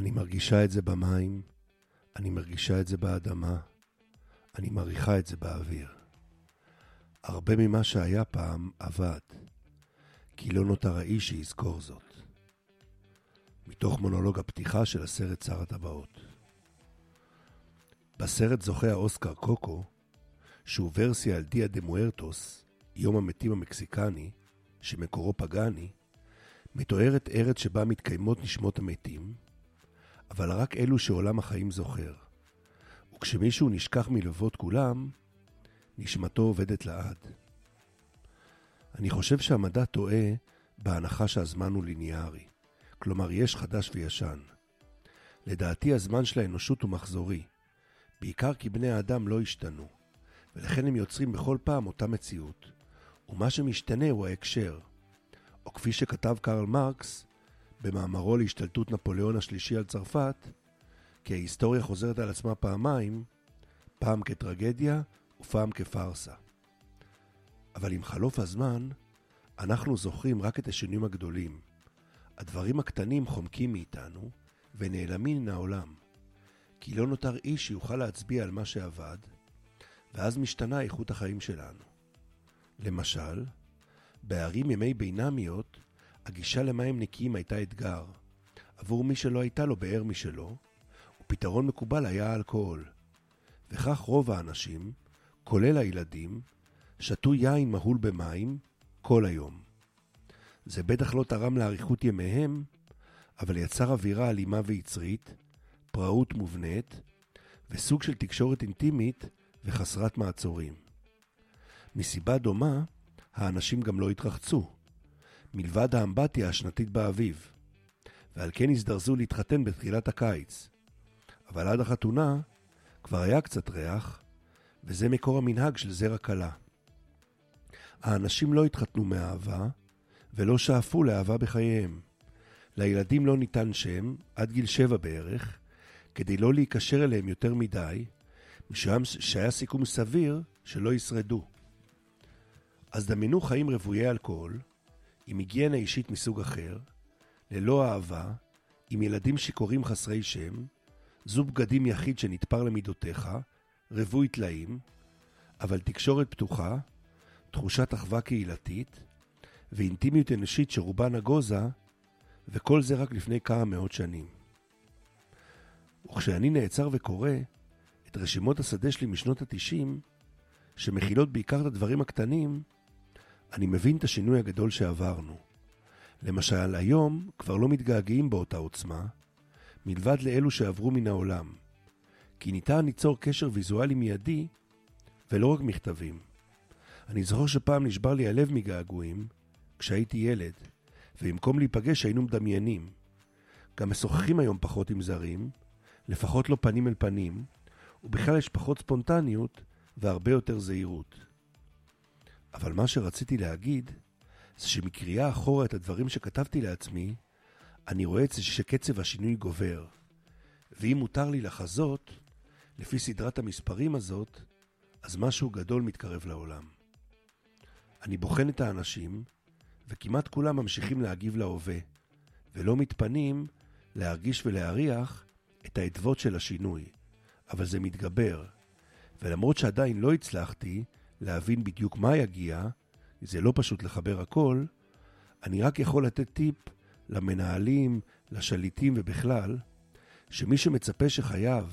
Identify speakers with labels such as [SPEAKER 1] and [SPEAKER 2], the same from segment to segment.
[SPEAKER 1] אני מרגישה את זה במים, אני מרגישה את זה באדמה, אני מריחה את זה באוויר. הרבה ממה שהיה פעם אבד, כי לא נותר האיש שיזכור זאת. מתוך מונולוג הפתיחה של הסרט שר הטבעות. בסרט זוכה האוסקר קוקו, שהוא ורסיה על דיה דה מוארטוס, יום המתים המקסיקני, שמקורו פגאני, מתוארת ארץ שבה מתקיימות נשמות המתים, אבל רק אלו שעולם החיים זוכר. וכשמישהו נשכח מלוות כולם, נשמתו עובדת לעד. אני חושב שהמדע טועה בהנחה שהזמן הוא ליניארי. כלומר, יש חדש וישן. לדעתי הזמן של האנושות הוא מחזורי, בעיקר כי בני האדם לא השתנו, ולכן הם יוצרים בכל פעם אותה מציאות, ומה שמשתנה הוא ההקשר. או כפי שכתב קרל מרקס במאמרו להשתלטות נפוליאון השלישי על צרפת, כי ההיסטוריה חוזרת על עצמה פעמיים, פעם כטרגדיה ופעם כפארסה. אבל עם חלוף הזמן, אנחנו זוכרים רק את השינויים הגדולים. הדברים הקטנים חומקים מאיתנו ונעלמים מן העולם, כי לא נותר איש שיוכל להצביע על מה שאבד, ואז משתנה איכות החיים שלנו. למשל, בערים ימי בינמיות, הגישה למים נקיים הייתה אתגר. עבור מי שלא הייתה לו באר משלו, ופתרון מקובל היה אלכוהול. וכך רוב האנשים, כולל הילדים, שתו יין מהול במים כל היום. זה בטח לא תרם לאריכות ימיהם, אבל יצר אווירה אלימה ויצרית, פראות מובנית, וסוג של תקשורת אינטימית וחסרת מעצורים. מסיבה דומה, האנשים גם לא התרחצו, מלבד האמבטיה השנתית באביב, ועל כן הזדרזו להתחתן בתחילת הקיץ. אבל עד החתונה כבר היה קצת ריח, וזה מקור המנהג של זרע כלה. האנשים לא התחתנו מאהבה, ולא שאפו לאהבה בחייהם. לילדים לא ניתן שם, עד גיל שבע בערך, כדי לא להיקשר אליהם יותר מדי, משום שהיה סיכום סביר שלא ישרדו. אז דמיינו חיים רוויי אלכוהול, עם היגיינה אישית מסוג אחר, ללא אהבה, עם ילדים שיכורים חסרי שם, זו בגדים יחיד שנתפר למידותיך, רווי טלאים, אבל תקשורת פתוחה, תחושת אחווה קהילתית, ואינטימיות אנושית שרובה נגוזה, וכל זה רק לפני כמה מאות שנים. וכשאני נעצר וקורא את רשימות השדה שלי משנות התשעים, שמכילות בעיקר את הדברים הקטנים, אני מבין את השינוי הגדול שעברנו. למשל, היום כבר לא מתגעגעים באותה עוצמה, מלבד לאלו שעברו מן העולם. כי ניתן ליצור קשר ויזואלי מיידי, ולא רק מכתבים. אני זוכר שפעם נשבר לי הלב מגעגועים, כשהייתי ילד, ובמקום להיפגש היינו מדמיינים. גם משוחחים היום פחות עם זרים, לפחות לא פנים אל פנים, ובכלל יש פחות ספונטניות והרבה יותר זהירות. אבל מה שרציתי להגיד, זה שמקריאה אחורה את הדברים שכתבתי לעצמי, אני רואה את זה שקצב השינוי גובר. ואם מותר לי לחזות, לפי סדרת המספרים הזאת, אז משהו גדול מתקרב לעולם. אני בוחן את האנשים, וכמעט כולם ממשיכים להגיב להווה, ולא מתפנים להרגיש ולהריח את האדוות של השינוי, אבל זה מתגבר. ולמרות שעדיין לא הצלחתי להבין בדיוק מה יגיע, זה לא פשוט לחבר הכל, אני רק יכול לתת טיפ למנהלים, לשליטים ובכלל, שמי שמצפה שחייו,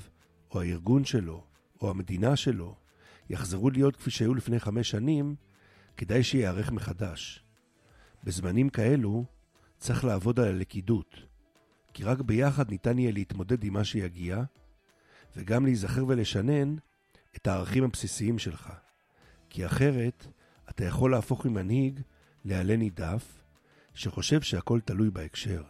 [SPEAKER 1] או הארגון שלו, או המדינה שלו, יחזרו להיות כפי שהיו לפני חמש שנים, כדאי שייערך מחדש. בזמנים כאלו צריך לעבוד על הלכידות, כי רק ביחד ניתן יהיה להתמודד עם מה שיגיע, וגם להיזכר ולשנן את הערכים הבסיסיים שלך. כי אחרת אתה יכול להפוך ממנהיג לעלה נידף, שחושב שהכל תלוי בהקשר.